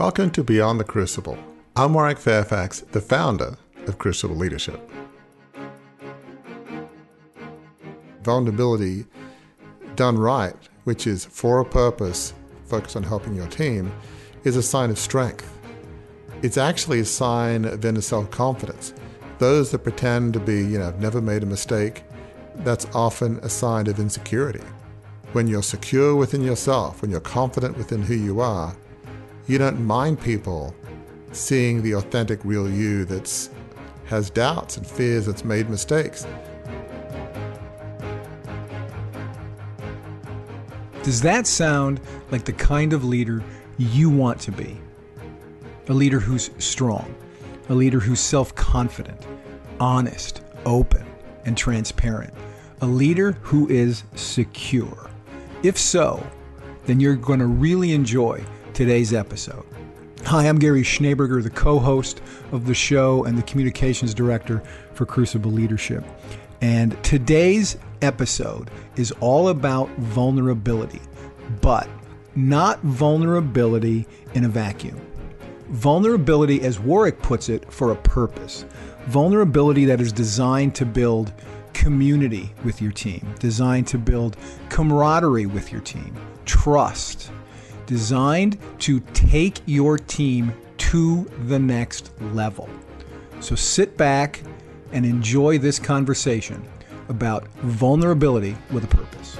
Welcome to Beyond the Crucible. I'm Warwick Fairfax, the founder of Crucible Leadership. Vulnerability done right, which is for a purpose, focused on helping your team, is a sign of strength. It's actually a sign of inner self confidence. Those that pretend to be, you know, have never made a mistake, that's often a sign of insecurity. When you're secure within yourself, when you're confident within who you are, you don't mind people seeing the authentic real you that's has doubts and fears that's made mistakes. Does that sound like the kind of leader you want to be? A leader who's strong, a leader who's self confident, honest, open, and transparent, a leader who is secure. If so, then you're going to really enjoy today's episode. Hi, I'm Gary Schneeberger, the co host of the show and the communications director for Crucible Leadership. And today's episode is all about vulnerability, but not vulnerability in a vacuum. Vulnerability, as Warwick puts it, for a purpose. Vulnerability that is designed to build community with your team, designed to build camaraderie with your team, trust, designed to take your team to the next level. So sit back and enjoy this conversation about vulnerability with a purpose.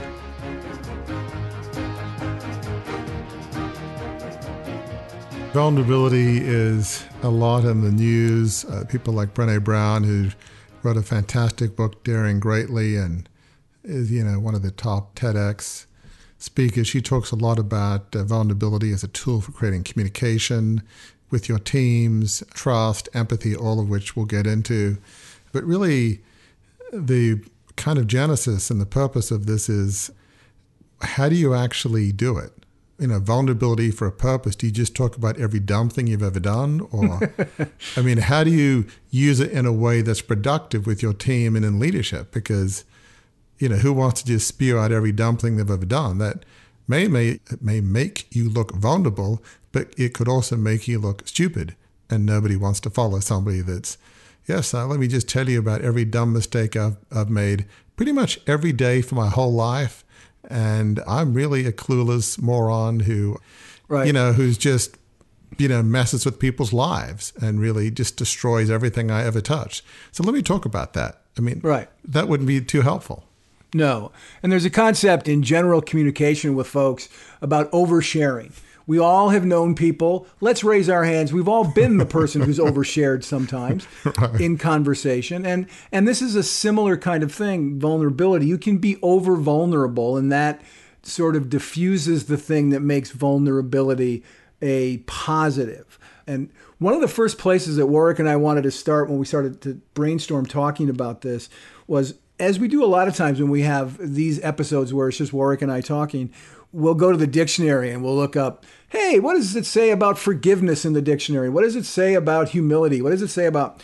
Vulnerability is a lot in the news. Uh, people like Brene Brown, who wrote a fantastic book, Daring Greatly, and is you know one of the top TEDx speakers. She talks a lot about uh, vulnerability as a tool for creating communication with your teams, trust, empathy, all of which we'll get into. But really, the kind of genesis and the purpose of this is how do you actually do it? You know, vulnerability for a purpose. Do you just talk about every dumb thing you've ever done? Or, I mean, how do you use it in a way that's productive with your team and in leadership? Because you know, who wants to just spew out every dumb thing they've ever done? That may, may, may make you look vulnerable, but it could also make you look stupid. And nobody wants to follow somebody that's, yes, uh, let me just tell you about every dumb mistake I've, I've made pretty much every day for my whole life. And I'm really a clueless moron who, right. you know, who's just, you know, messes with people's lives and really just destroys everything I ever touch. So let me talk about that. I mean, right. that wouldn't be too helpful. No. And there's a concept in general communication with folks about oversharing. We all have known people. Let's raise our hands. We've all been the person who's overshared sometimes right. in conversation. And and this is a similar kind of thing, vulnerability. You can be over vulnerable and that sort of diffuses the thing that makes vulnerability a positive. And one of the first places that Warwick and I wanted to start when we started to brainstorm talking about this was as we do a lot of times when we have these episodes where it's just Warwick and I talking, we'll go to the dictionary and we'll look up, hey, what does it say about forgiveness in the dictionary? What does it say about humility? What does it say about.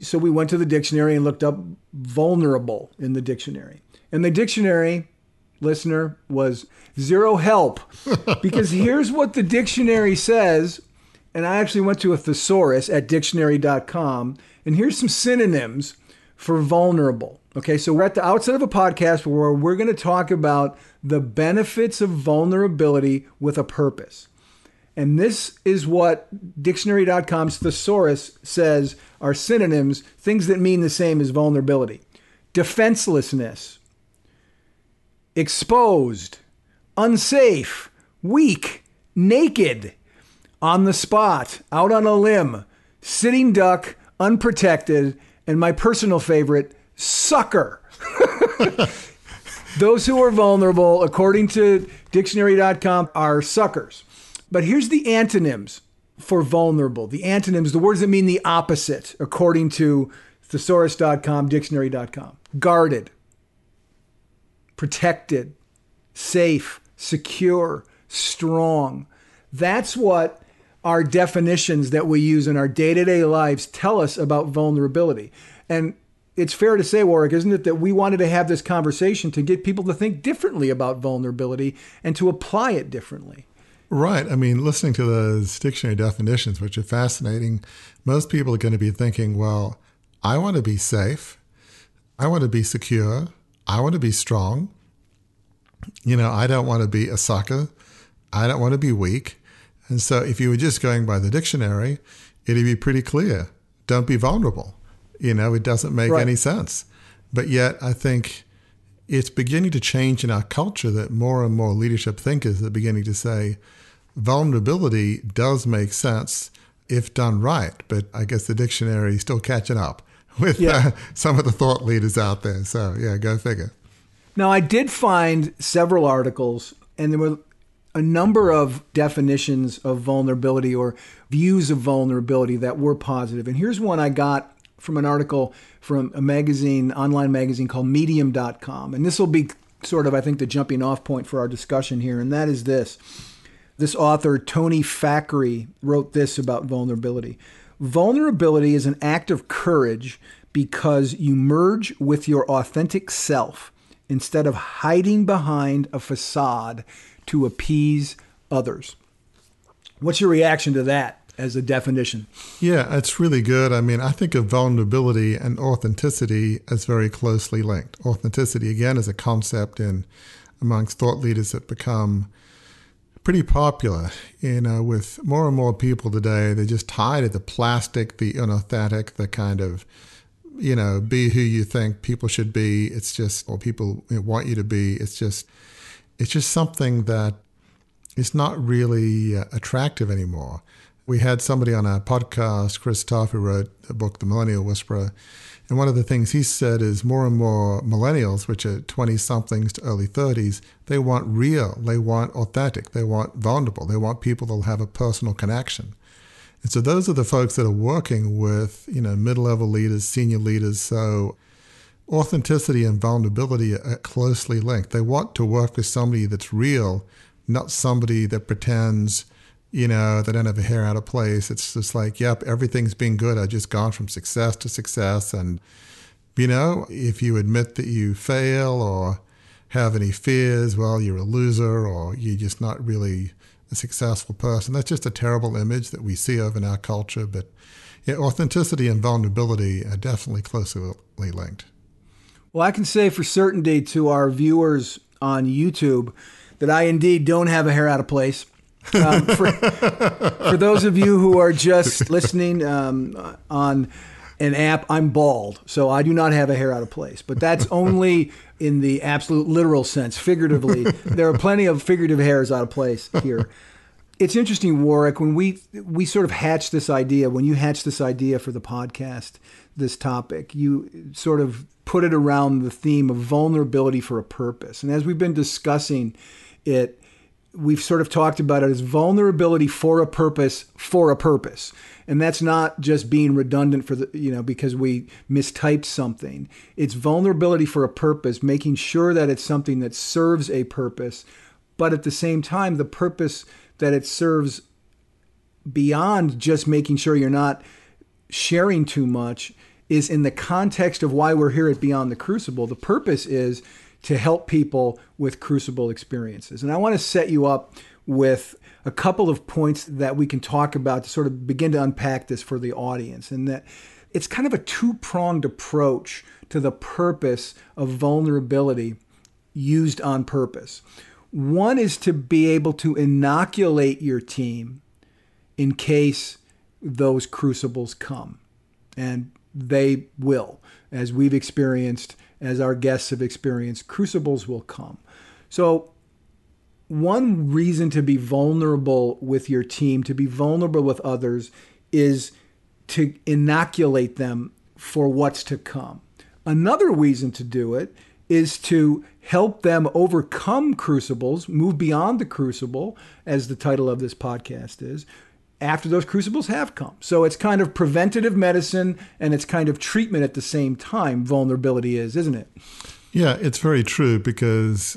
So we went to the dictionary and looked up vulnerable in the dictionary. And the dictionary, listener, was zero help. because here's what the dictionary says. And I actually went to a thesaurus at dictionary.com. And here's some synonyms for vulnerable. Okay, so we're at the outset of a podcast where we're going to talk about the benefits of vulnerability with a purpose. And this is what dictionary.com's thesaurus says are synonyms, things that mean the same as vulnerability defenselessness, exposed, unsafe, weak, naked, on the spot, out on a limb, sitting duck, unprotected, and my personal favorite, sucker. Those who are vulnerable, according to dictionary.com, are suckers. But here's the antonyms for vulnerable. The antonyms, the words that mean the opposite, according to thesaurus.com, dictionary.com. Guarded, protected, safe, secure, strong. That's what our definitions that we use in our day to day lives tell us about vulnerability. And it's fair to say, Warwick, isn't it, that we wanted to have this conversation to get people to think differently about vulnerability and to apply it differently. Right. I mean, listening to those dictionary definitions, which are fascinating, most people are going to be thinking, well, I want to be safe. I want to be secure. I want to be strong. You know, I don't want to be a sucker. I don't want to be weak. And so if you were just going by the dictionary, it'd be pretty clear. Don't be vulnerable. You know, it doesn't make right. any sense. But yet, I think it's beginning to change in our culture that more and more leadership thinkers are beginning to say vulnerability does make sense if done right. But I guess the dictionary is still catching up with yeah. uh, some of the thought leaders out there. So, yeah, go figure. Now, I did find several articles, and there were a number of definitions of vulnerability or views of vulnerability that were positive. And here's one I got from an article from a magazine, online magazine called medium.com. And this will be sort of, I think, the jumping off point for our discussion here. And that is this. This author, Tony Fahkry, wrote this about vulnerability. Vulnerability is an act of courage because you merge with your authentic self instead of hiding behind a facade to appease others. What's your reaction to that as a definition? Yeah, it's really good. I mean, I think of vulnerability and authenticity as very closely linked. Authenticity, again, is a concept in amongst thought leaders that become pretty popular. You know, with more and more people today, they're just tired of the plastic, the unauthentic, the kind of you know, be who you think people should be. It's just, or people want you to be. It's just, it's just something that is not really uh, attractive anymore. We had somebody on our podcast, Chris Tuff, who wrote the book, The Millennial Whisperer. And one of the things he said is more and more millennials, which are 20 somethings to early 30s, they want real, they want authentic, they want vulnerable, they want people that'll have a personal connection. And so those are the folks that are working with, you know, mid-level leaders, senior leaders. So authenticity and vulnerability are closely linked. They want to work with somebody that's real, not somebody that pretends, you know, they don't have a hair out of place. It's just like, yep, everything's been good. I've just gone from success to success. And, you know, if you admit that you fail or have any fears, well, you're a loser or you're just not really a successful person. That's just a terrible image that we see of in our culture. But yeah, authenticity and vulnerability are definitely closely linked. Well, I can say for certainty to our viewers on YouTube that I indeed don't have a hair out of place. Um, for, for, those of you who are just listening um, on an app, I'm bald, so I do not have a hair out of place. But that's only in the absolute literal sense. Figuratively, there are plenty of figurative hairs out of place here. It's interesting, Warwick, when we we sort of hatched this idea, when you hatched this idea for the podcast, this topic, you sort of put it around the theme of vulnerability for a purpose. And as we've been discussing it, we've sort of talked about it as vulnerability for a purpose for a purpose. And that's not just being redundant for the you know because we mistyped something. It's vulnerability for a purpose making sure that it's something that serves a purpose but at the same time the purpose that it serves beyond just making sure you're not sharing too much is in the context of why we're here at beyond the crucible. The purpose is to help people with crucible experiences and i want to set you up with a couple of points that we can talk about to sort of begin to unpack this for the audience. And that it's kind of a two pronged approach to the purpose of vulnerability used on purpose. One is to be able to inoculate your team in case those crucibles come. And they will, as we've experienced, as our guests have experienced, crucibles will come. So one reason to be vulnerable with your team, to be vulnerable with others, is to inoculate them for what's to come. Another reason to do it is to help them overcome crucibles, move beyond the crucible, as the title of this podcast is, after those crucibles have come. So it's kind of preventative medicine and it's kind of treatment at the same time, vulnerability is, isn't it? Yeah, it's very true because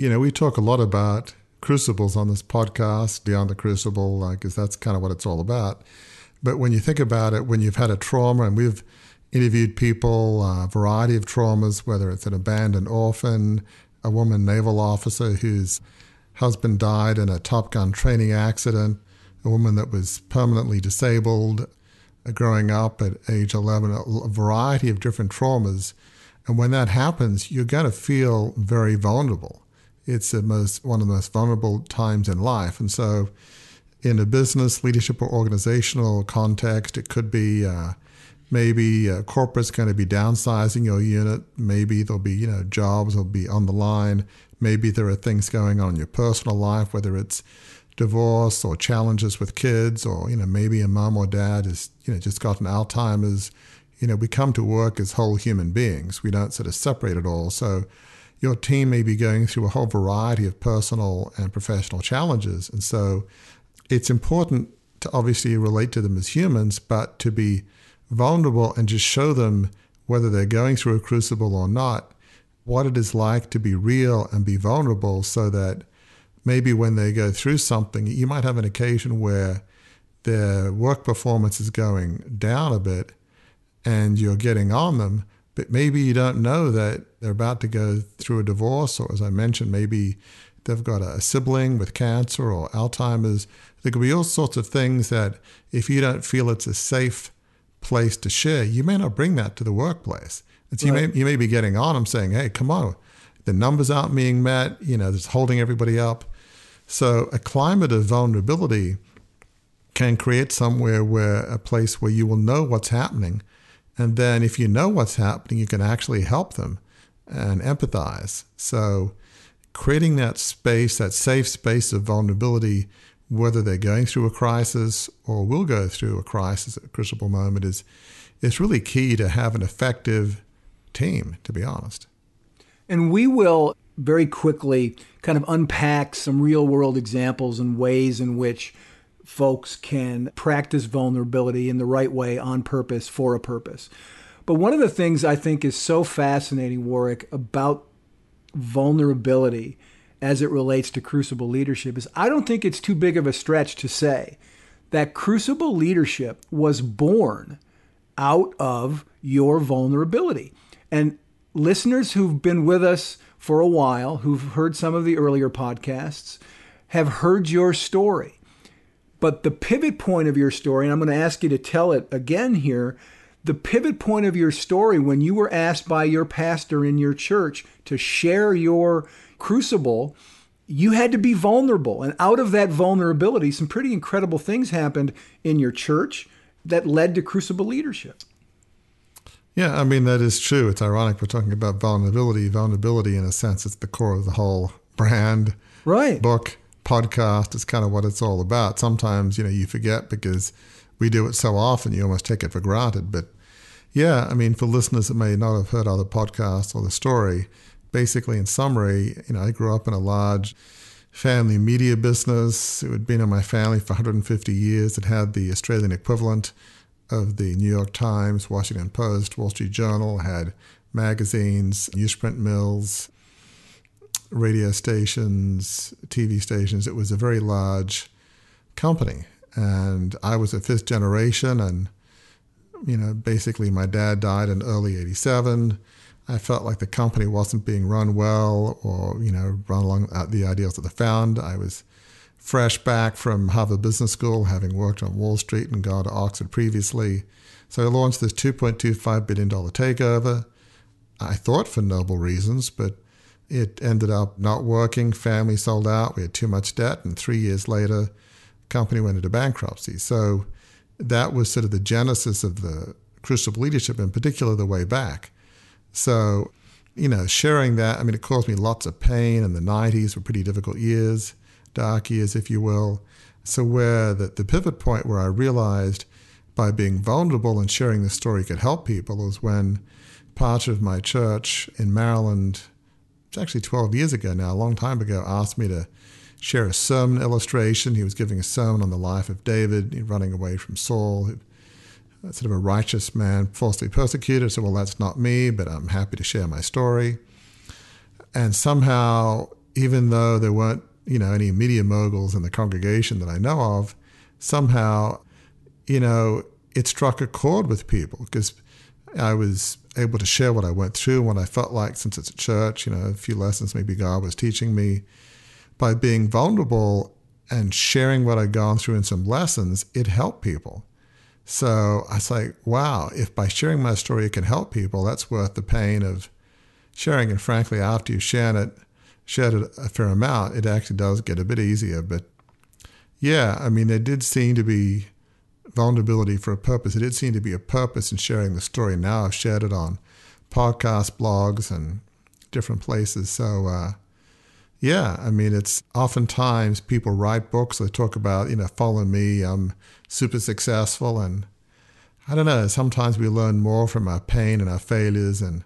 you know, we talk a lot about crucibles on this podcast, Beyond the Crucible, because that's kind of what it's all about. But when you think about it, when you've had a trauma, and we've interviewed people, uh, a variety of traumas, whether it's an abandoned orphan, a woman naval officer whose husband died in a Top Gun training accident, a woman that was permanently disabled, uh, growing up at age 11, a variety of different traumas. And when that happens, you're going to feel very vulnerable. It's the most, one of the most vulnerable times in life. And so, in a business, leadership, or organizational context, it could be uh, maybe a corporate's going to be downsizing your unit. Maybe there'll be, you know, jobs will be on the line. Maybe there are things going on in your personal life, whether it's divorce or challenges with kids, or you know maybe a mom or dad has you know just gotten Alzheimer's. You know we come to work as whole human beings. We don't sort of separate it all. So your team may be going through a whole variety of personal and professional challenges, and so it's important to obviously relate to them as humans, but to be vulnerable and just show them whether they're going through a crucible or not, what it is like to be real and be vulnerable so that maybe when they go through something, you might have an occasion where their work performance is going down a bit and you're getting on them, but maybe you don't know that they're about to go through a divorce, or as I mentioned, maybe they've got a sibling with cancer or Alzheimer's. There could be all sorts of things that if you don't feel it's a safe place to share, you may not bring that to the workplace. And so right. you may you may be getting on them saying, "Hey, come on, the numbers aren't being met. You know, it's holding everybody up." So a climate of vulnerability can create somewhere where a place where you will know what's happening. And then if you know what's happening, you can actually help them and empathize. So creating that space, that safe space of vulnerability, whether they're going through a crisis or will go through a crisis at a crucial moment, is, is really key to have an effective team, to be honest. And we will very quickly kind of unpack some real world examples and ways in which folks can practice vulnerability in the right way on purpose for a purpose. But one of the things I think is so fascinating, Warwick, about vulnerability as it relates to crucible leadership is I don't think it's too big of a stretch to say that crucible leadership was born out of your vulnerability. And listeners who've been with us for a while, who've heard some of the earlier podcasts, have heard your story. But the pivot point of your story, and I'm going to ask you to tell it again here the pivot point of your story when you were asked by your pastor in your church to share your crucible, you had to be vulnerable. And out of that vulnerability, some pretty incredible things happened in your church that led to crucible leadership. Yeah, I mean, that is true. It's ironic we're talking about vulnerability. Vulnerability, in a sense, it's the core of the whole brand, right? book, podcast. It's kind of what it's all about. Sometimes, you know, you forget because we do it so often, you almost take it for granted. But yeah, I mean, for listeners that may not have heard other podcasts or the story, basically, in summary, you know, I grew up in a large family media business. It had been in my family for 150 years. It had the Australian equivalent of the New York Times, Washington Post, Wall Street Journal, had magazines, newsprint mills, radio stations, TV stations. It was a very large company. And I was a fifth generation, and, you know, basically my dad died in early 87. I felt like the company wasn't being run well or, you know, run along the ideals of the found. I was fresh back from Harvard Business School, having worked on Wall Street and gone to Oxford previously. So I launched this $2.25 billion takeover. I thought for noble reasons, but it ended up not working. Family sold out. We had too much debt. And three years later, company went into bankruptcy. So that was sort of the genesis of the Crucible leadership, in particular, the way back. So, you know, sharing that, I mean, it caused me lots of pain, and the 90s were pretty difficult years dark years, if you will. So, where the, the pivot point where I realized by being vulnerable and sharing the story could help people was when part of my church in Maryland, it's actually 12 years ago now, a long time ago, asked me to share a sermon illustration. He was giving a sermon on the life of David, running away from Saul, uh, sort of a righteous man, falsely persecuted. So, well, that's not me, but I'm happy to share my story. And somehow, even though there weren't you know, any media moguls in the congregation that I know of, somehow, you know, it struck a chord with people because I was able to share what I went through, what I felt like since it's a church, you know, a few lessons maybe God was teaching me. by being vulnerable and sharing what I'd gone through in some lessons, it helped people. So I was like, wow, if by sharing my story it can help people, that's worth the pain of sharing. And frankly, after you share it, shared it a fair amount, it actually does get a bit easier. But yeah, I mean, there did seem to be vulnerability for a purpose. It did seem to be a purpose in sharing the story. Now I've shared it on podcasts, blogs, and different places. So, uh, yeah, I mean, it's oftentimes people write books that talk about, you know, follow me, I'm super successful. And I don't know, sometimes we learn more from our pain and our failures. And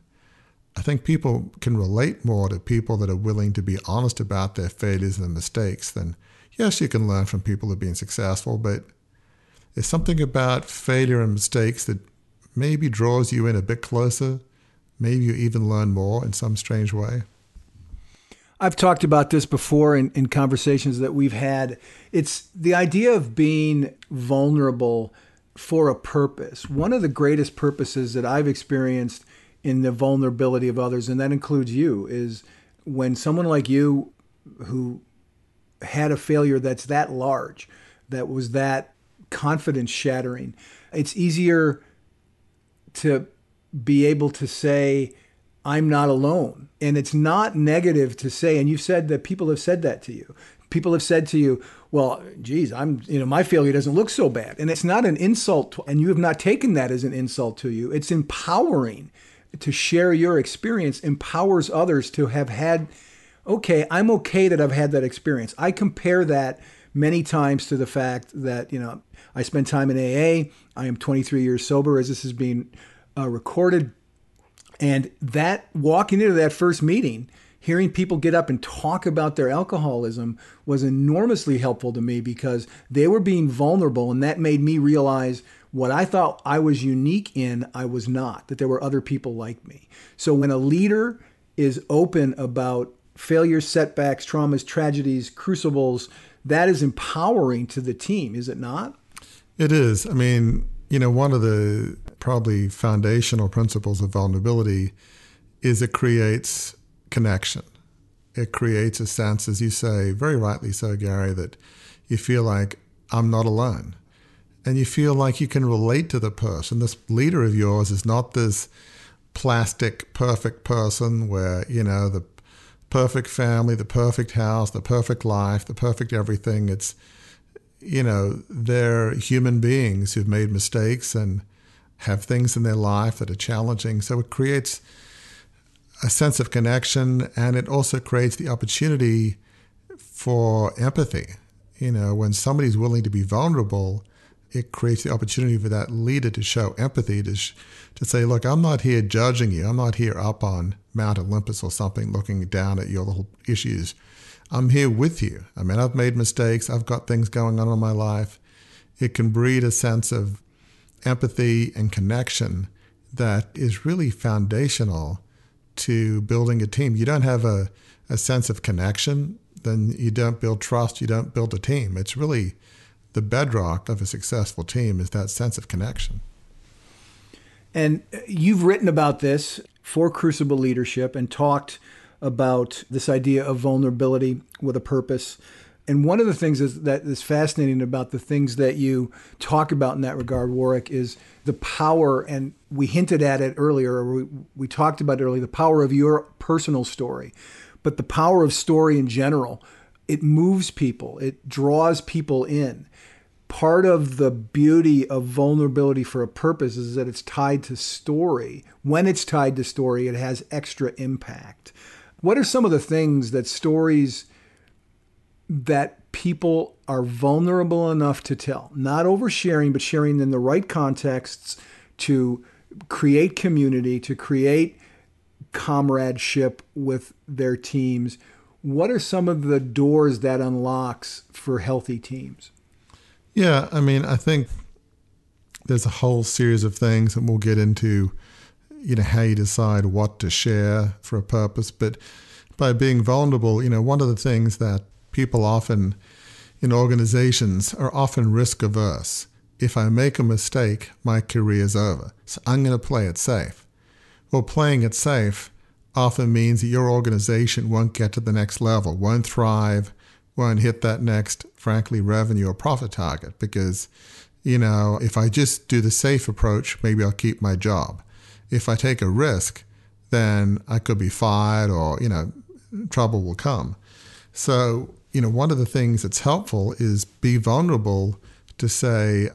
I think people can relate more to people that are willing to be honest about their failures and mistakes than, yes, you can learn from people who have been successful, but there's something about failure and mistakes that maybe draws you in a bit closer. Maybe you even learn more in some strange way. I've talked about this before in, in conversations that we've had. It's the idea of being vulnerable for a purpose. One of the greatest purposes that I've experienced in the vulnerability of others, and that includes you, is when someone like you who had a failure that's that large, that was that confidence shattering. It's easier to be able to say, I'm not alone. And it's not negative to say, and you've said that people have said that to you. People have said to you, well, geez, I'm, you know, my failure doesn't look so bad. And it's not an insult, to, and you have not taken that as an insult to you. It's empowering to share your experience, empowers others to have had, okay, I'm okay that I've had that experience. I compare that many times to the fact that, you know, I spent time in AA. I am 23 years sober as this is being uh, recorded. And that walking into that first meeting, hearing people get up and talk about their alcoholism was enormously helpful to me because they were being vulnerable. And that made me realize what I thought I was unique in, I was not, that there were other people like me. So when a leader is open about failures, setbacks, traumas, tragedies, crucibles, that is empowering to the team, is it not? It is. I mean, you know, one of the probably foundational principles of vulnerability is it creates connection. It creates a sense, as you say, very rightly so, Gary, that you feel like I'm not alone. And you feel like you can relate to the person. This leader of yours is not this plastic, perfect person where, you know, the perfect family, the perfect house, the perfect life, the perfect everything. It's you know, they're human beings who've made mistakes and have things in their life that are challenging. So it creates a sense of connection and it also creates the opportunity for empathy. You know, when somebody's willing to be vulnerable, it creates the opportunity for that leader to show empathy, to, sh- to say, look, I'm not here judging you. I'm not here up on Mount Olympus or something looking down at your little issues. I'm here with you. I mean, I've made mistakes, I've got things going on in my life. It can breed a sense of empathy and connection that is really foundational to building a team. You don't have a, a sense of connection, then you don't build trust, you don't build a team. It's really the bedrock of a successful team is that sense of connection. And you've written about this for Crucible Leadership and talked about this idea of vulnerability with a purpose. And one of the things is, that is fascinating about the things that you talk about in that regard, Warwick, is the power, and we hinted at it earlier, we, we talked about it earlier, the power of your personal story, but the power of story in general. It moves people, it draws people in. Part of the beauty of vulnerability for a purpose is that it's tied to story. When it's tied to story, it has extra impact. What are some of the things that stories that people are vulnerable enough to tell? Not oversharing, but sharing in the right contexts to create community, to create comradeship with their teams. What are some of the doors that unlocks for healthy teams? Yeah, I mean, I think there's a whole series of things, and we'll get into you know how you decide what to share for a purpose. But by being vulnerable you know one of the things that people often in organizations are often risk averse if i make a mistake my career is over. So i'm going to play it safe. Well playing it safe often means that your organization won't get to the next level won't thrive won't hit that next, frankly, revenue or profit target because, you know, if I just do the safe approach, maybe I'll keep my job. If I take a risk, then I could be fired or, you know, trouble will come. So, you know, one of the things that's helpful is be vulnerable to say,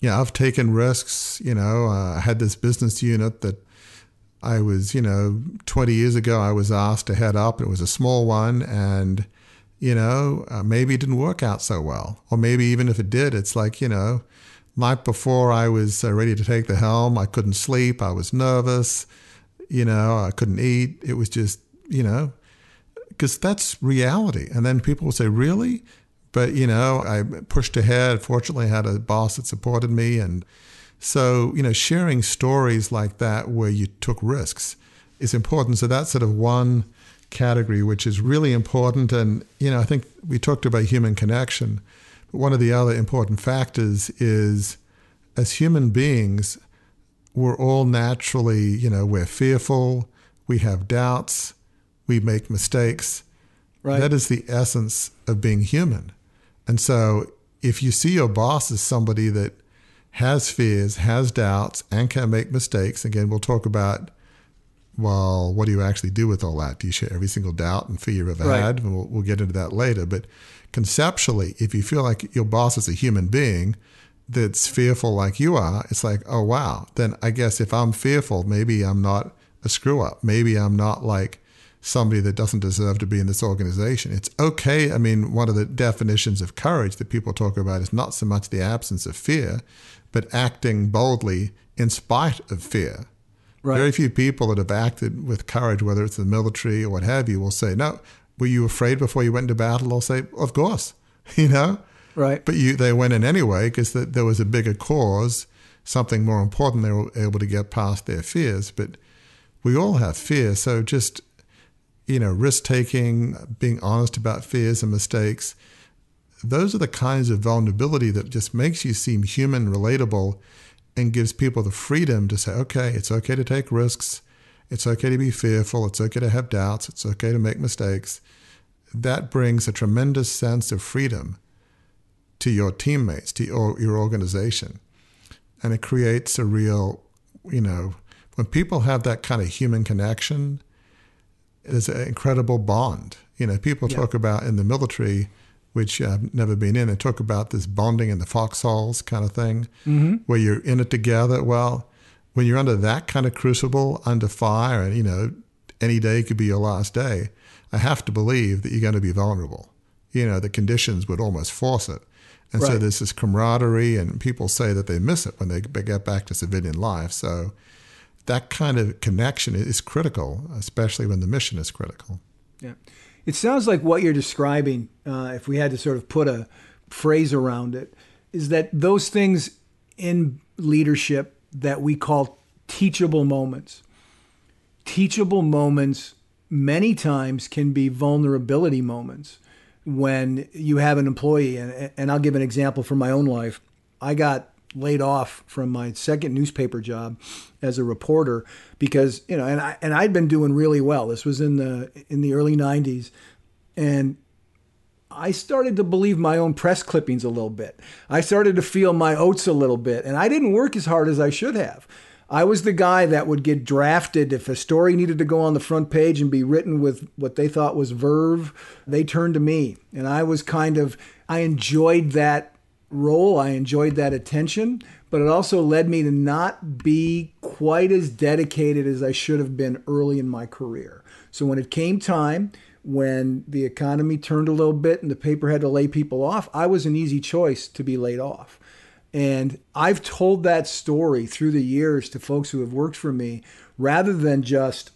yeah, I've taken risks. You know, uh, I had this business unit that I was, you know, 20 years ago, I was asked to head up. It was a small one. And, you know, uh, maybe it didn't work out so well. Or maybe even if it did, it's like, you know, night before I was uh, ready to take the helm, I couldn't sleep. I was nervous. You know, I couldn't eat. It was just, you know, because that's reality. And then people will say, really? But, you know, I pushed ahead. Fortunately, I had a boss that supported me. And so, you know, sharing stories like that where you took risks is important. So that's sort of one category which is really important. And, you know, I think we talked about human connection. But one of the other important factors is as human beings, we're all naturally, you know, we're fearful, we have doubts, we make mistakes. Right. That is the essence of being human. And so if you see your boss as somebody that has fears, has doubts, and can make mistakes, again, we'll talk about, well, what do you actually do with all that? Do you share every single doubt and fear you've ever right. had? And we'll, we'll get into that later. But conceptually, if you feel like your boss is a human being that's fearful like you are, it's like, oh, wow. Then I guess if I'm fearful, maybe I'm not a screw up. Maybe I'm not like somebody that doesn't deserve to be in this organization. It's okay. I mean, one of the definitions of courage that people talk about is not so much the absence of fear, but acting boldly in spite of fear. Right. Very few people that have acted with courage, whether it's the military or what have you, will say, No, were you afraid before you went into battle? They'll say, Of course, you know? Right. But you, they went in anyway because the, there was a bigger cause, something more important. They were able to get past their fears. But we all have fear. So just you know, risk taking, being honest about fears and mistakes. Those are the kinds of vulnerability that just makes you seem human, relatable, and gives people the freedom to say, okay, it's okay to take risks. It's okay to be fearful. It's okay to have doubts. It's okay to make mistakes. That brings a tremendous sense of freedom to your teammates, to your, your organization. And it creates a real, you know, when people have that kind of human connection, is an incredible bond. You know, people yeah. talk about in the military, which I've never been in, they talk about this bonding in the foxholes kind of thing, mm-hmm. where you're in it together. Well, when you're under that kind of crucible, under fire, and you know, any day could be your last day, I have to believe that you're going to be vulnerable. You know, the conditions would almost force it. And right. so there's this camaraderie, and people say that they miss it when they get back to civilian life. So that kind of connection is critical, especially when the mission is critical. Yeah. It sounds like what you're describing, uh, if we had to sort of put a phrase around it, is that those things in leadership that we call teachable moments, teachable moments many times can be vulnerability moments when you have an employee. And, and I'll give an example from my own life. I got laid off from my second newspaper job as a reporter because you know and I and I'd been doing really well. This was in the in the early 90s and I started to believe my own press clippings a little bit. I started to feel my oats a little bit and I didn't work as hard as I should have. I was the guy that would get drafted if a story needed to go on the front page and be written with what they thought was verve, they turned to me. And I was kind of I enjoyed that role. I enjoyed that attention, but it also led me to not be quite as dedicated as I should have been early in my career. So when it came time, when the economy turned a little bit and the paper had to lay people off, I was an easy choice to be laid off. And I've told that story through the years to folks who have worked for me rather than just,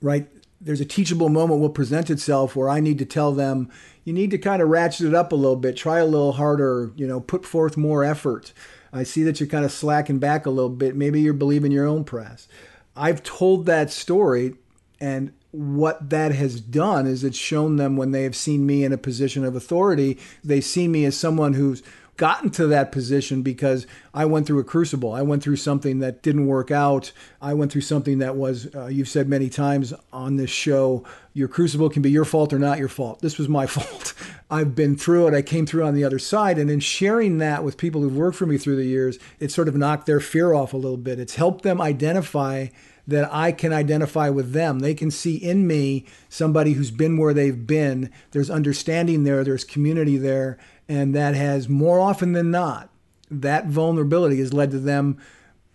right, there's a teachable moment will present itself where I need to tell them, you need to kind of ratchet it up a little bit, try a little harder, you know, put forth more effort. I see that you're kind of slacking back a little bit. Maybe you're believing your own press. I've told that story, and what that has done is it's shown them when they have seen me in a position of authority, they see me as someone who's gotten to that position because I went through a crucible. I went through something that didn't work out. I went through something that was, uh, you've said many times on this show, your crucible can be your fault or not your fault. This was my fault. I've been through it. I came through on the other side. And in sharing that with people who've worked for me through the years, it sort of knocked their fear off a little bit. It's helped them identify that I can identify with them. They can see in me somebody who's been where they've been. There's understanding there, there's community there, and that has more often than not, that vulnerability has led to them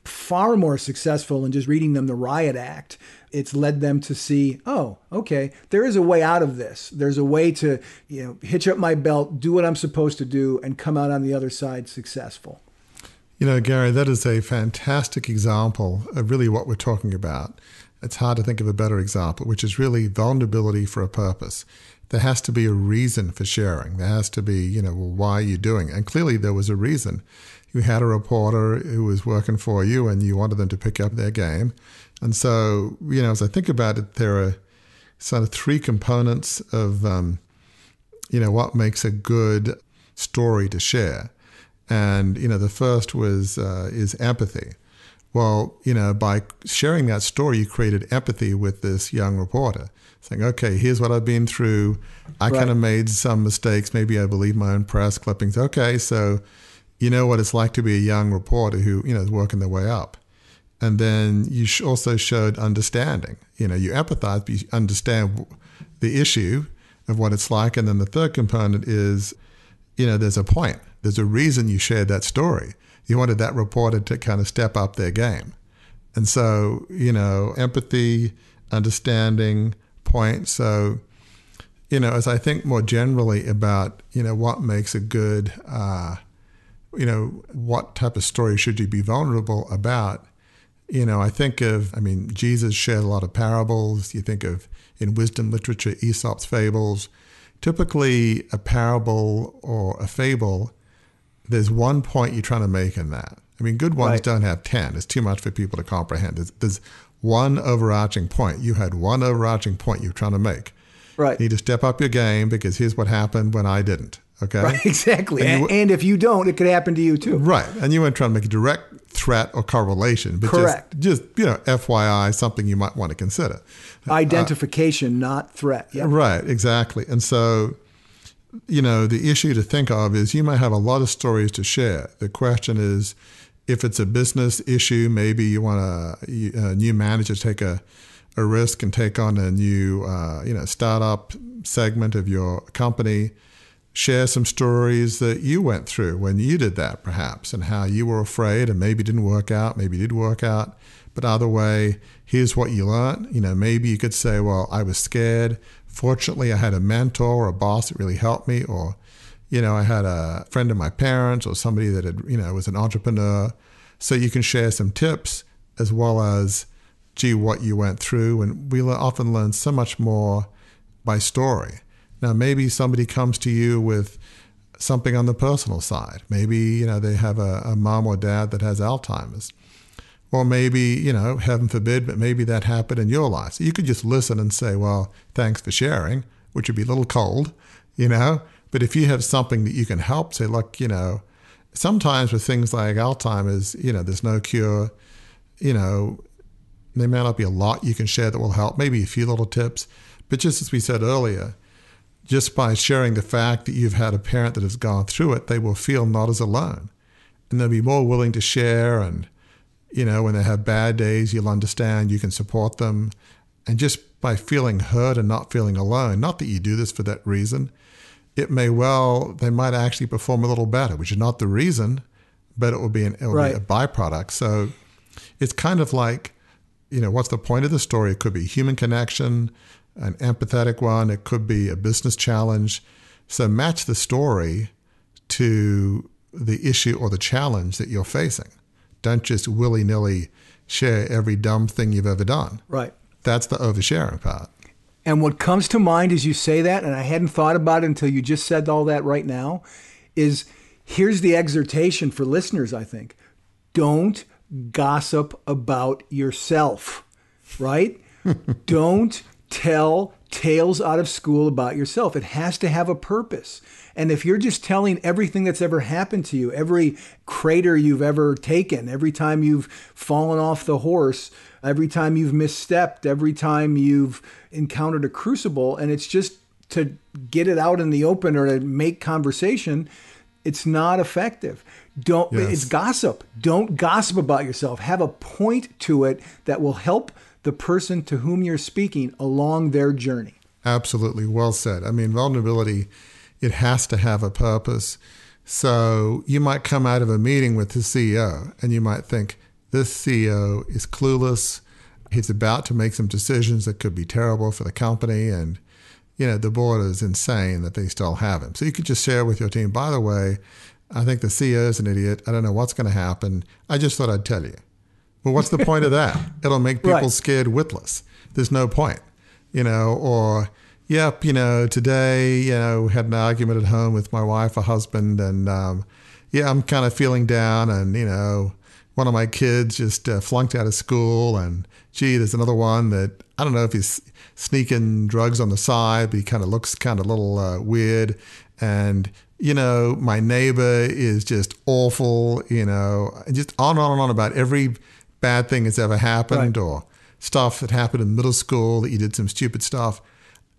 far more successful in just reading them the riot act. It's led them to see, oh, okay, there is a way out of this. There's a way to, you know, hitch up my belt, do what I'm supposed to do, and come out on the other side successful. You know, Gary, that is a fantastic example of really what we're talking about. It's hard to think of a better example, which is really vulnerability for a purpose there has to be a reason for sharing. There has to be, you know, well, why are you doing it? And clearly there was a reason. You had a reporter who was working for you and you wanted them to pick up their game. And so, you know, as I think about it, there are sort of three components of, um, you know, what makes a good story to share. And, you know, the first was, uh, is empathy. Well, you know, by sharing that story, you created empathy with this young reporter saying, okay, here's what I've been through. I right. kind of made some mistakes. Maybe I believe my own press clippings. Okay, so you know what it's like to be a young reporter who, you know, is working their way up. And then you also showed understanding. You know, you empathize, but you understand the issue of what it's like. And then the third component is, you know, there's a point. There's a reason you shared that story. You wanted that reporter to kind of step up their game. And so, you know, empathy, understanding, point. So, you know, as I think more generally about, you know, what makes a good, uh, you know, what type of story should you be vulnerable about? You know, I think of, I mean, Jesus shared a lot of parables. You think of in wisdom literature, Aesop's fables. Typically, a parable or a fable, there's one point you're trying to make in that. I mean, good ones right. don't have 10. It's too much for people to comprehend. There's, there's one overarching point. You had one overarching point you're trying to make. Right. You need to step up your game because here's what happened when I didn't. Okay. Right, exactly. And, and, if you don't, it could happen to you too. Right. And you weren't trying to make a direct threat or correlation, but Correct. Just, just you know, FYI, something you might want to consider. Identification, uh, not threat. Yep. Right. Exactly. And so, you know, the issue to think of is you might have a lot of stories to share. The question is, if it's a business issue, maybe you want a, a new manager to take a, a risk and take on a new uh, you know startup segment of your company. Share some stories that you went through when you did that, perhaps, and how you were afraid and maybe didn't work out, maybe did work out. But either way, here's what you learned. You know, maybe you could say, "Well, I was scared. Fortunately, I had a mentor or a boss that really helped me," or you know, I had a friend of my parents or somebody that had, you know, was an entrepreneur. So you can share some tips as well as, gee, what you went through. And we often learn so much more by story. Now, maybe somebody comes to you with something on the personal side. Maybe, you know, they have a, a mom or dad that has Alzheimer's. Or maybe, you know, heaven forbid, but maybe that happened in your life. So you could just listen and say, well, thanks for sharing, which would be a little cold, you know, but if you have something that you can help, say, look, you know, sometimes with things like Alzheimer's, you know, there's no cure, you know, there may not be a lot you can share that will help, maybe a few little tips. But just as we said earlier, just by sharing the fact that you've had a parent that has gone through it, they will feel not as alone. And they'll be more willing to share. And, you know, when they have bad days, you'll understand, you can support them. And just by feeling heard and not feeling alone, not that you do this for that reason, it may well they might actually perform a little better, which is not the reason, but it will be an it will right. be a byproduct. So it's kind of like, you know, what's the point of the story? It could be human connection, an empathetic one. It could be a business challenge. So match the story to the issue or the challenge that you're facing. Don't just willy nilly share every dumb thing you've ever done. Right. That's the oversharing part. And what comes to mind as you say that, and I hadn't thought about it until you just said all that right now, is here's the exhortation for listeners, I think. Don't gossip about yourself, right? Don't tell tales out of school about yourself. It has to have a purpose. And if you're just telling everything that's ever happened to you, every crater you've ever taken, every time you've fallen off the horse, every time you've misstepped, every time you've encountered a crucible, and it's just to get it out in the open or to make conversation, it's not effective. Don't yes. it's gossip. Don't gossip about yourself. Have a point to it that will help the person to whom you're speaking along their journey. Absolutely. Well said. I mean, vulnerability, it has to have a purpose. So you might come out of a meeting with the CEO and you might think, this CEO is clueless. He's about to make some decisions that could be terrible for the company. And, you know, the board is insane that they still have him. So you could just share with your team, by the way, I think the CEO is an idiot. I don't know what's going to happen. I just thought I'd tell you. Well, what's the point of that? It'll make people right. scared witless. There's no point, you know, or, yep, you know, today, you know, we had an argument at home with my wife or husband, and um, yeah, I'm kind of feeling down, and, you know, one of my kids just uh, flunked out of school, and gee, there's another one that I don't know if he's sneaking drugs on the side, but he kind of looks kind of a little uh, weird. And, you know, my neighbor is just awful, you know, just on and on and on about every bad thing that's ever happened right. or stuff that happened in middle school that you did some stupid stuff.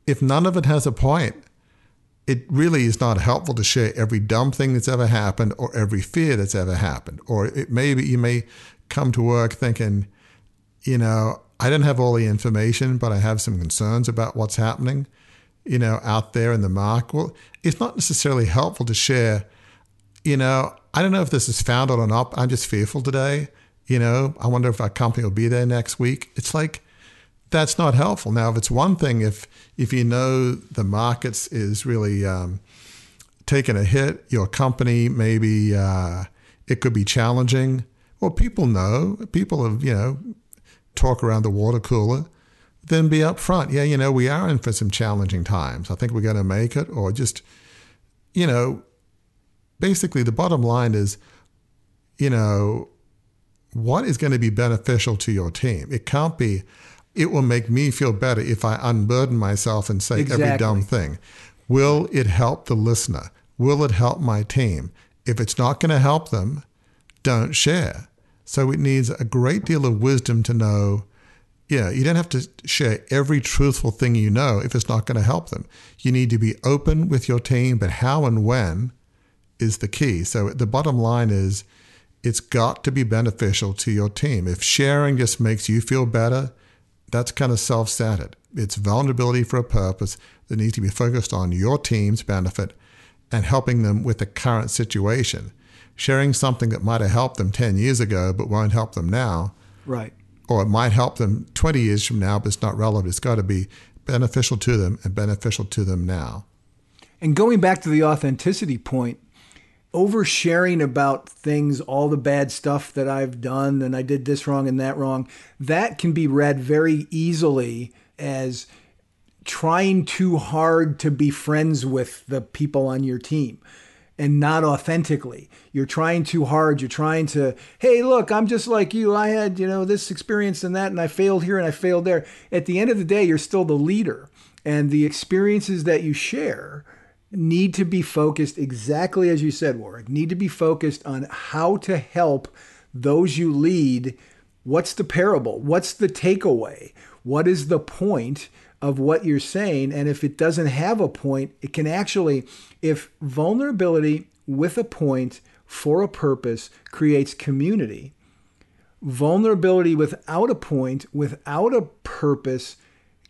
If none of it has a point, it really is not helpful to share every dumb thing that's ever happened or every fear that's ever happened. Or it maybe you may come to work thinking, you know, I don't have all the information, but I have some concerns about what's happening, you know, out there in the market. Well, it's not necessarily helpful to share, you know, I don't know if this is founded or not. I'm just fearful today. You know, I wonder if our company will be there next week. It's like that's not helpful. Now, if it's one thing, if if you know the markets is really um, taking a hit, your company maybe uh, it could be challenging. Well, people know. People have you know talk around the water cooler. Then be upfront. Yeah, you know we are in for some challenging times. I think we're going to make it, or just you know, basically the bottom line is, you know, what is going to be beneficial to your team. It can't be, it will make me feel better if I unburden myself and say exactly. every dumb thing. Will it help the listener? Will it help my team? If it's not going to help them, don't share. So it needs a great deal of wisdom to know. Yeah, you don't have to share every truthful thing you know if it's not going to help them. You need to be open with your team, but how and when is the key. So the bottom line is it's got to be beneficial to your team. If sharing just makes you feel better, that's kind of self centered. It's vulnerability for a purpose that needs to be focused on your team's benefit and helping them with the current situation. Sharing something that might have helped them 10 years ago but won't help them now. Right. Or it might help them 20 years from now, but it's not relevant. It's got to be beneficial to them and beneficial to them now. And going back to the authenticity point, oversharing about things, all the bad stuff that I've done, and I did this wrong and that wrong, that can be read very easily as trying too hard to be friends with the people on your team and not authentically. You're trying too hard. You're trying to, hey, look, I'm just like you. I had, you know, this experience and that, and I failed here and I failed there. At the end of the day, you're still the leader. And the experiences that you share need to be focused exactly as you said, Warwick, need to be focused on how to help those you lead. What's the parable? What's the takeaway? What is the point of what you're saying? And if it doesn't have a point, it can actually, if vulnerability with a point for a purpose creates community, vulnerability without a point, without a purpose,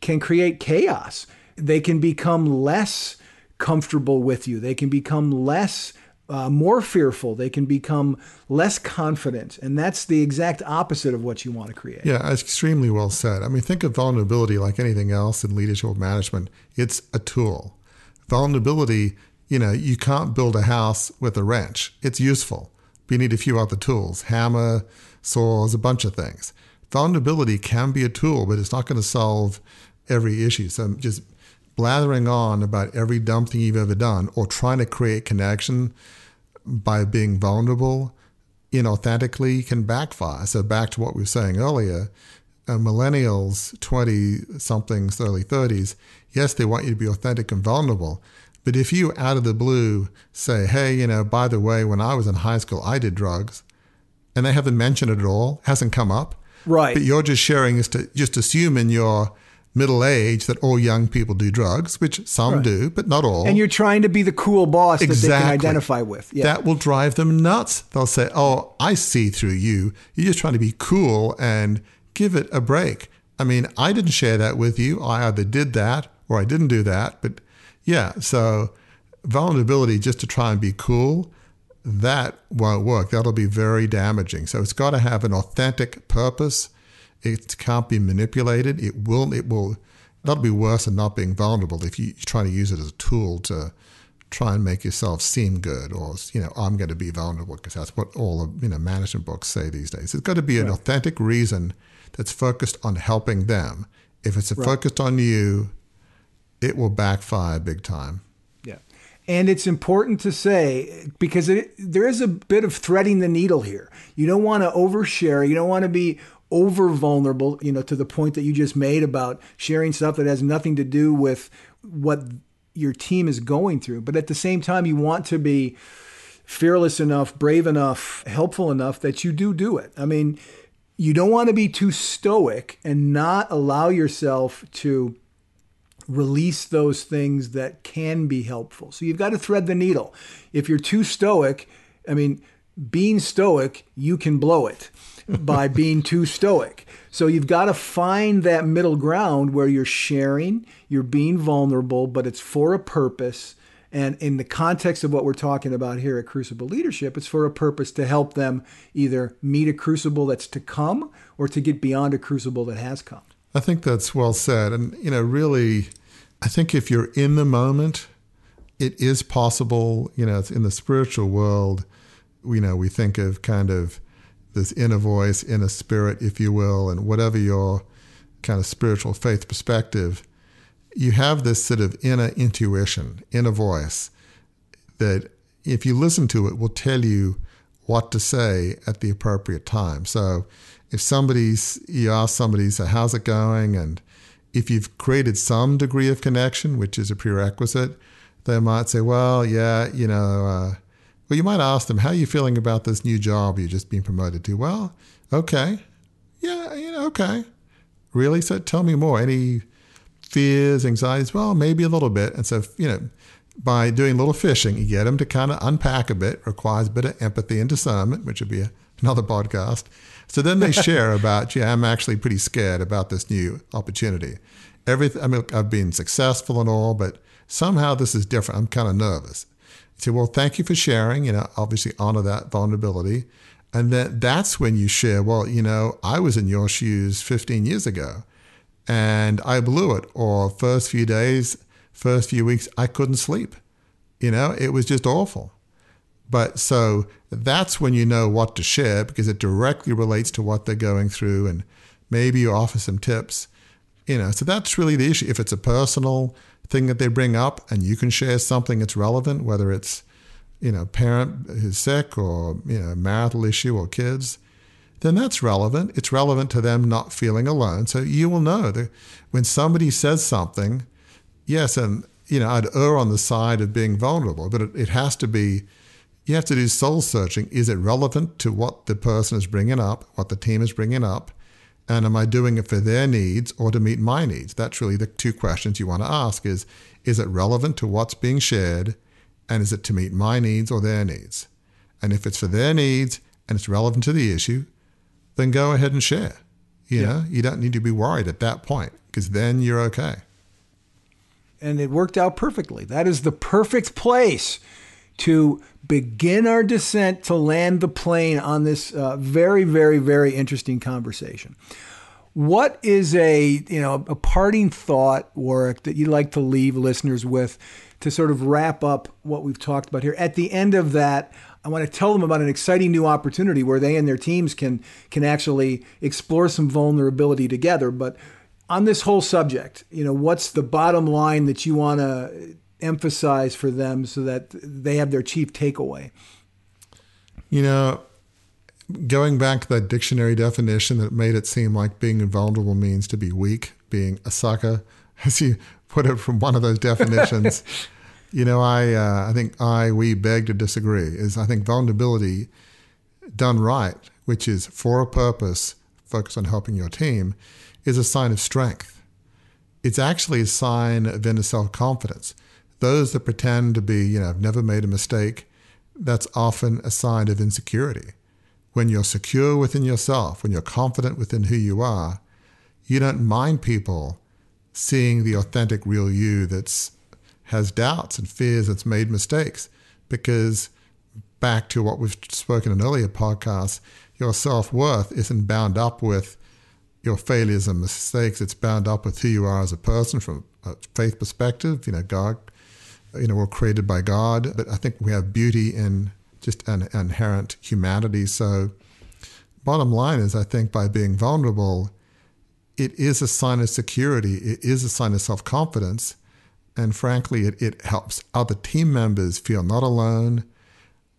can create chaos. They can become less comfortable with you. They can become less, uh, more fearful. They can become less confident. And that's the exact opposite of what you want to create. Yeah, extremely well said. I mean, think of vulnerability like anything else in leadership management. It's a tool. Vulnerability, you know, you can't build a house with a wrench. It's useful. But you need a few other tools hammer, saws, a bunch of things. Vulnerability can be a tool, but it's not going to solve every issue. So just blathering on about every dumb thing you've ever done or trying to create connection by being vulnerable inauthentically can backfire. So back to what we were saying earlier, uh, millennials, 20 somethings, early 30s, Yes, they want you to be authentic and vulnerable. But if you out of the blue say, hey, you know, by the way, when I was in high school, I did drugs, and they haven't mentioned it at all, hasn't come up. Right. But you're just sharing is to just assuming in your middle age that all young people do drugs, which some right. do, but not all. And you're trying to be the cool boss exactly. that they can identify with. Yeah. That will drive them nuts. They'll say, Oh, I see through you. You're just trying to be cool and give it a break. I mean, I didn't share that with you. I either did that or I didn't do that. But yeah, so vulnerability just to try and be cool, that won't work. That'll be very damaging. So it's got to have an authentic purpose. It can't be manipulated. It will. It will. That'll be worse than not being vulnerable if you try to use it as a tool to try and make yourself seem good, or you know, I'm going to be vulnerable because that's what all the you know management books say these days. It's got to be an right. authentic reason that's focused on helping them. If it's right. focused on you, it will backfire big time. Yeah. And it's important to say because it, there is a bit of threading the needle here. You don't want to overshare. You don't want to be over vulnerable, you know, to the point that you just made about sharing stuff that has nothing to do with what your team is going through. But at the same time, you want to be fearless enough, brave enough, helpful enough that you do do it. I mean, you don't want to be too stoic and not allow yourself to release those things that can be helpful. So you've got to thread the needle. If you're too stoic, I mean, being stoic, you can blow it by being too stoic. So you've got to find that middle ground where you're sharing, you're being vulnerable, but it's for a purpose and in the context of what we're talking about here at Crucible Leadership, it's for a purpose to help them either meet a crucible that's to come or to get beyond a crucible that has come. I think that's well said. And, you know, really, I think if you're in the moment, it is possible, you know, in the spiritual world, you know, we think of kind of this inner voice, inner spirit, if you will, and whatever your kind of spiritual faith perspective you have this sort of inner intuition, inner voice that if you listen to it will tell you what to say at the appropriate time. So if somebody's you ask somebody, so how's it going? And if you've created some degree of connection, which is a prerequisite, they might say, well, yeah, you know, uh, well, you might ask them, how are you feeling about this new job you've just been promoted to? Well, okay. Yeah, you know, okay. Really? So tell me more. Any fears, anxieties? Well, maybe a little bit. And so, you know, by doing a little fishing, you get them to kind of unpack a bit, requires a bit of empathy and discernment, which would be a, another podcast. So then they share about, yeah, I'm actually pretty scared about this new opportunity. Everything, I mean, I've been successful and all, but somehow this is different. I'm kind of nervous. Say, well, thank you for sharing. You know, obviously honor that vulnerability. And then that's when you share, well, you know, I was in your shoes 15 years ago and I blew it. Or first few days, first few weeks, I couldn't sleep. You know, it was just awful. But so that's when you know what to share because it directly relates to what they're going through, and maybe you offer some tips. You know, so that's really the issue. If it's a personal thing that they bring up, and you can share something that's relevant, whether it's you know parent who's sick or you know marital issue or kids, then that's relevant. It's relevant to them not feeling alone. So you will know that when somebody says something, yes, and you know, I'd err on the side of being vulnerable, but it, it has to be, you have to do soul searching. Is it relevant to what the person is bringing up, what the team is bringing up? And am I doing it for their needs or to meet my needs? That's really the two questions you want to ask is, is it relevant to what's being shared? And is it to meet my needs or their needs? And if it's for their needs and it's relevant to the issue, then go ahead and share. You yeah. know, you don't need to be worried at that point because then you're okay. And it worked out perfectly. That is the perfect place to begin our descent to land the plane on this uh, very, very, very interesting conversation. What is a you know a parting thought, Warwick, that you'd like to leave listeners with to sort of wrap up what we've talked about here? At the end of that, I want to tell them about an exciting new opportunity where they and their teams can can actually explore some vulnerability together. But on this whole subject, you know, what's the bottom line that you want to emphasize for them so that they have their chief takeaway? You know, going back to that dictionary definition that made it seem like being invulnerable means to be weak, being a sucker. As you put it from one of those definitions. you know, I uh, I think I we beg to disagree. Is I think vulnerability done right, which is for a purpose, focus on helping your team, is a sign of strength. It's actually a sign of inner self confidence. Those that pretend to be, you know, have never made a mistake, that's often a sign of insecurity. When you're secure within yourself, when you're confident within who you are, you don't mind people seeing the authentic real you that's has doubts and fears that's made mistakes because back to what we've spoken in earlier podcasts your self-worth isn't bound up with your failures and mistakes it's bound up with who you are as a person from a faith perspective you know god you know we're created by god but i think we have beauty in just an inherent humanity so bottom line is i think by being vulnerable it is a sign of security. It is a sign of self confidence. And frankly, it, it helps other team members feel not alone.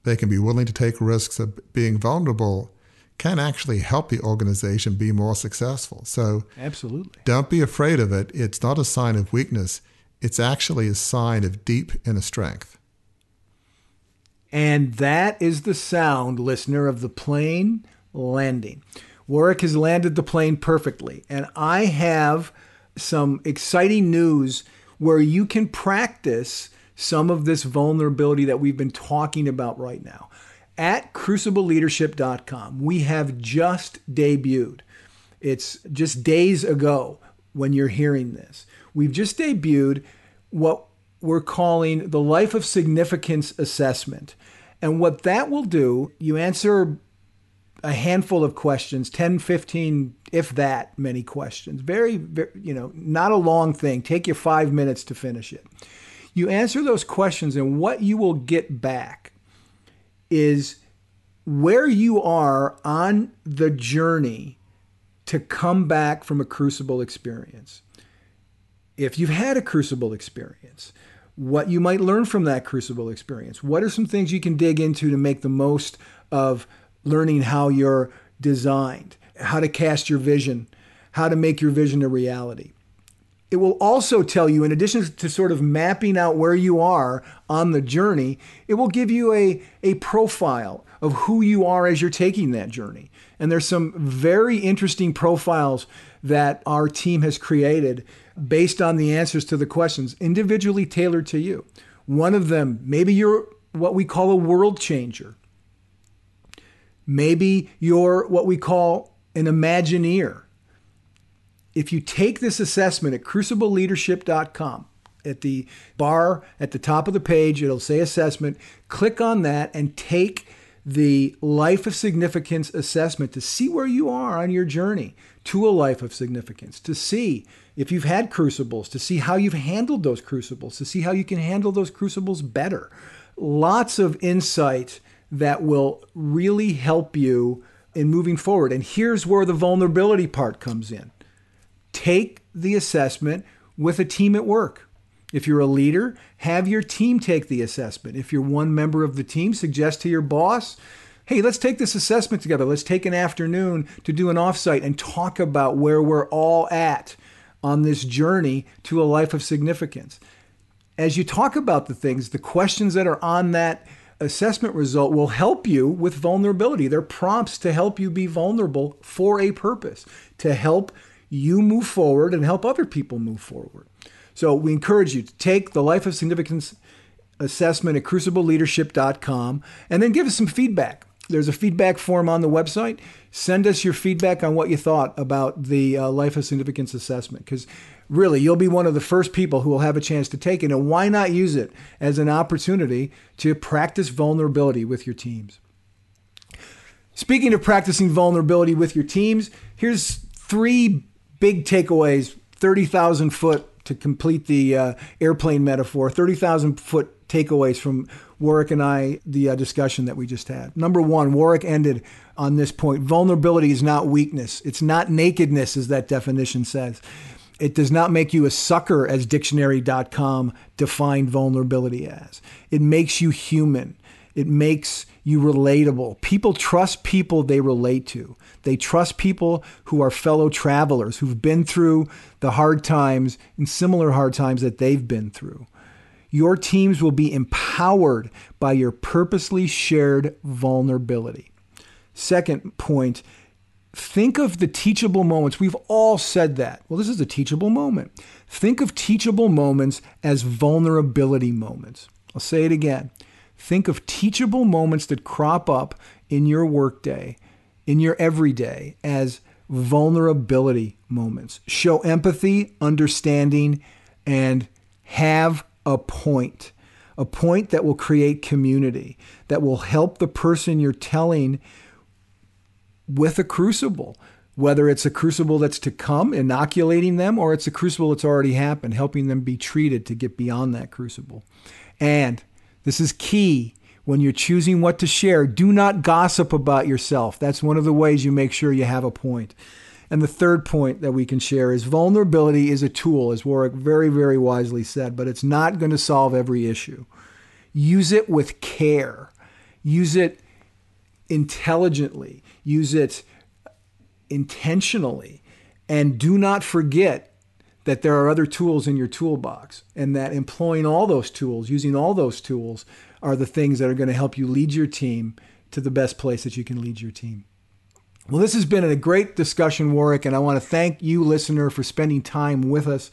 They can be willing to take risks of being vulnerable, can actually help the organization be more successful. So, absolutely. Don't be afraid of it. It's not a sign of weakness, it's actually a sign of deep inner strength. And that is the sound, listener, of the plane landing. Warwick has landed the plane perfectly. And I have some exciting news where you can practice some of this vulnerability that we've been talking about right now. At crucibleleadership.com, we have just debuted. It's just days ago when you're hearing this. We've just debuted what we're calling the Life of Significance Assessment. And what that will do, you answer a handful of questions 10 15 if that many questions. Very, very you know not a long thing. Take you five minutes to finish it. You answer those questions and what you will get back is where you are on the journey to come back from a crucible experience if you've had a crucible experience what you might learn from that crucible experience what are some things you can dig into to make the most of learning how you're designed, how to cast your vision, how to make your vision a reality. It will also tell you, in addition to sort of mapping out where you are on the journey, it will give you a, a profile of who you are as you're taking that journey. And there's some very interesting profiles that our team has created based on the answers to the questions, individually tailored to you. One of them, maybe you're what we call a world changer. Maybe you're what we call an Imagineer. If you take this assessment at crucibleleadership.com, at the bar at the top of the page, it'll say assessment. Click on that and take the life of significance assessment to see where you are on your journey to a life of significance, to see if you've had crucibles, to see how you've handled those crucibles, to see how you can handle those crucibles better. Lots of insight that will really help you in moving forward. And here's where the vulnerability part comes in. Take the assessment with a team at work. If you're a leader, have your team take the assessment. If you're one member of the team, suggest to your boss, hey, let's take this assessment together. Let's take an afternoon to do an offsite and talk about where we're all at on this journey to a life of significance. As you talk about the things, the questions that are on that assessment result will help you with vulnerability. They're prompts to help you be vulnerable for a purpose, to help you move forward and help other people move forward. So we encourage you to take the Life of Significance assessment at crucibleleadership.com and then give us some feedback. There's a feedback form on the website. Send us your feedback on what you thought about the uh, Life of Significance assessment because really, you'll be one of the first people who will have a chance to take it. And why not use it as an opportunity to practice vulnerability with your teams? Speaking of practicing vulnerability with your teams, here's three big takeaways 30,000 foot to complete the uh, airplane metaphor, 30,000 foot takeaways from Warwick and I, the uh, discussion that we just had. Number one, Warwick ended on this point vulnerability is not weakness, it's not nakedness, as that definition says. It does not make you a sucker, as dictionary.com defined vulnerability as. It makes you human. It makes you relatable. People trust people they relate to. They trust people who are fellow travelers who've been through the hard times and similar hard times that they've been through. Your teams will be empowered by your purposely shared vulnerability. Second point, think of the teachable moments. We've all said that. Well, this is a teachable moment. Think of teachable moments as vulnerability moments. I'll say it again. Think of teachable moments that crop up in your workday, in your everyday, as vulnerability moments. Show empathy, understanding, and have a point. A point that will create community, that will help the person you're telling with a crucible, whether it's a crucible that's to come, inoculating them, or it's a crucible that's already happened, helping them be treated to get beyond that crucible. And this is key when you're choosing what to share. Do not gossip about yourself. That's one of the ways you make sure you have a point. And the third point that we can share is vulnerability is a tool, as Warwick very, very wisely said, but it's not going to solve every issue. Use it with care, use it intelligently, use it intentionally, and do not forget that there are other tools in your toolbox and that employing all those tools, using all those tools, are the things that are going to help you lead your team to the best place that you can lead your team. Well, this has been a great discussion, Warwick, and I want to thank you, listener, for spending time with us.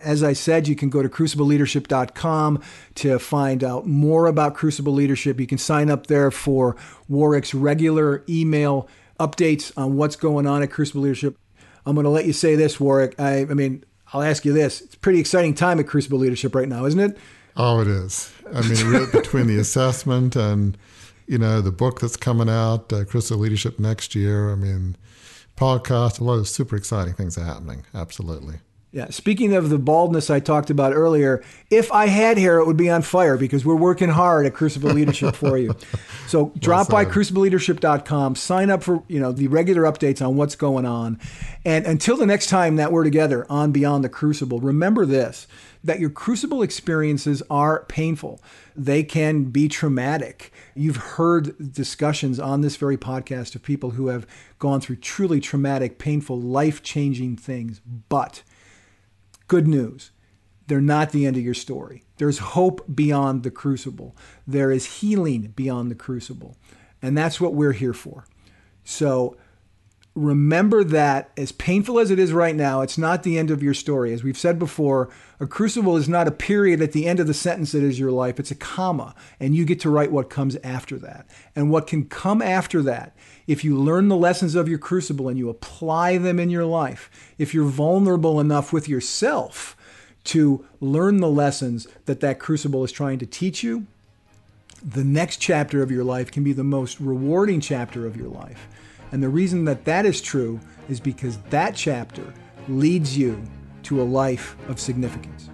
As I said, you can go to crucibleleadership.com to find out more about Crucible Leadership. You can sign up there for Warwick's regular email updates on what's going on at Crucible Leadership. I'm going to let you say this, Warwick. I, I mean, I'll ask you this. It's a pretty exciting time at Crucible Leadership right now, isn't it? Oh, it is. I mean, between the assessment and you know, the book that's coming out, uh, Crucible Leadership next year. I mean, podcast, a lot of super exciting things are happening. Absolutely. Yeah. Speaking of the baldness I talked about earlier, if I had hair, it would be on fire because we're working hard at Crucible Leadership for you. So drop well by crucibleleadership.com, sign up for, you know, the regular updates on what's going on. And until the next time that we're together on Beyond the Crucible, remember this that your crucible experiences are painful. They can be traumatic. You've heard discussions on this very podcast of people who have gone through truly traumatic, painful, life changing things. But good news they're not the end of your story. There's hope beyond the crucible, there is healing beyond the crucible. And that's what we're here for. So, remember that as painful as it is right now, it's not the end of your story. As we've said before, a crucible is not a period at the end of the sentence that is your life, it's a comma, and you get to write what comes after that. And what can come after that, if you learn the lessons of your crucible and you apply them in your life, if you're vulnerable enough with yourself to learn the lessons that that crucible is trying to teach you, the next chapter of your life can be the most rewarding chapter of your life and the reason that that is true is because that chapter leads you to a life of significance.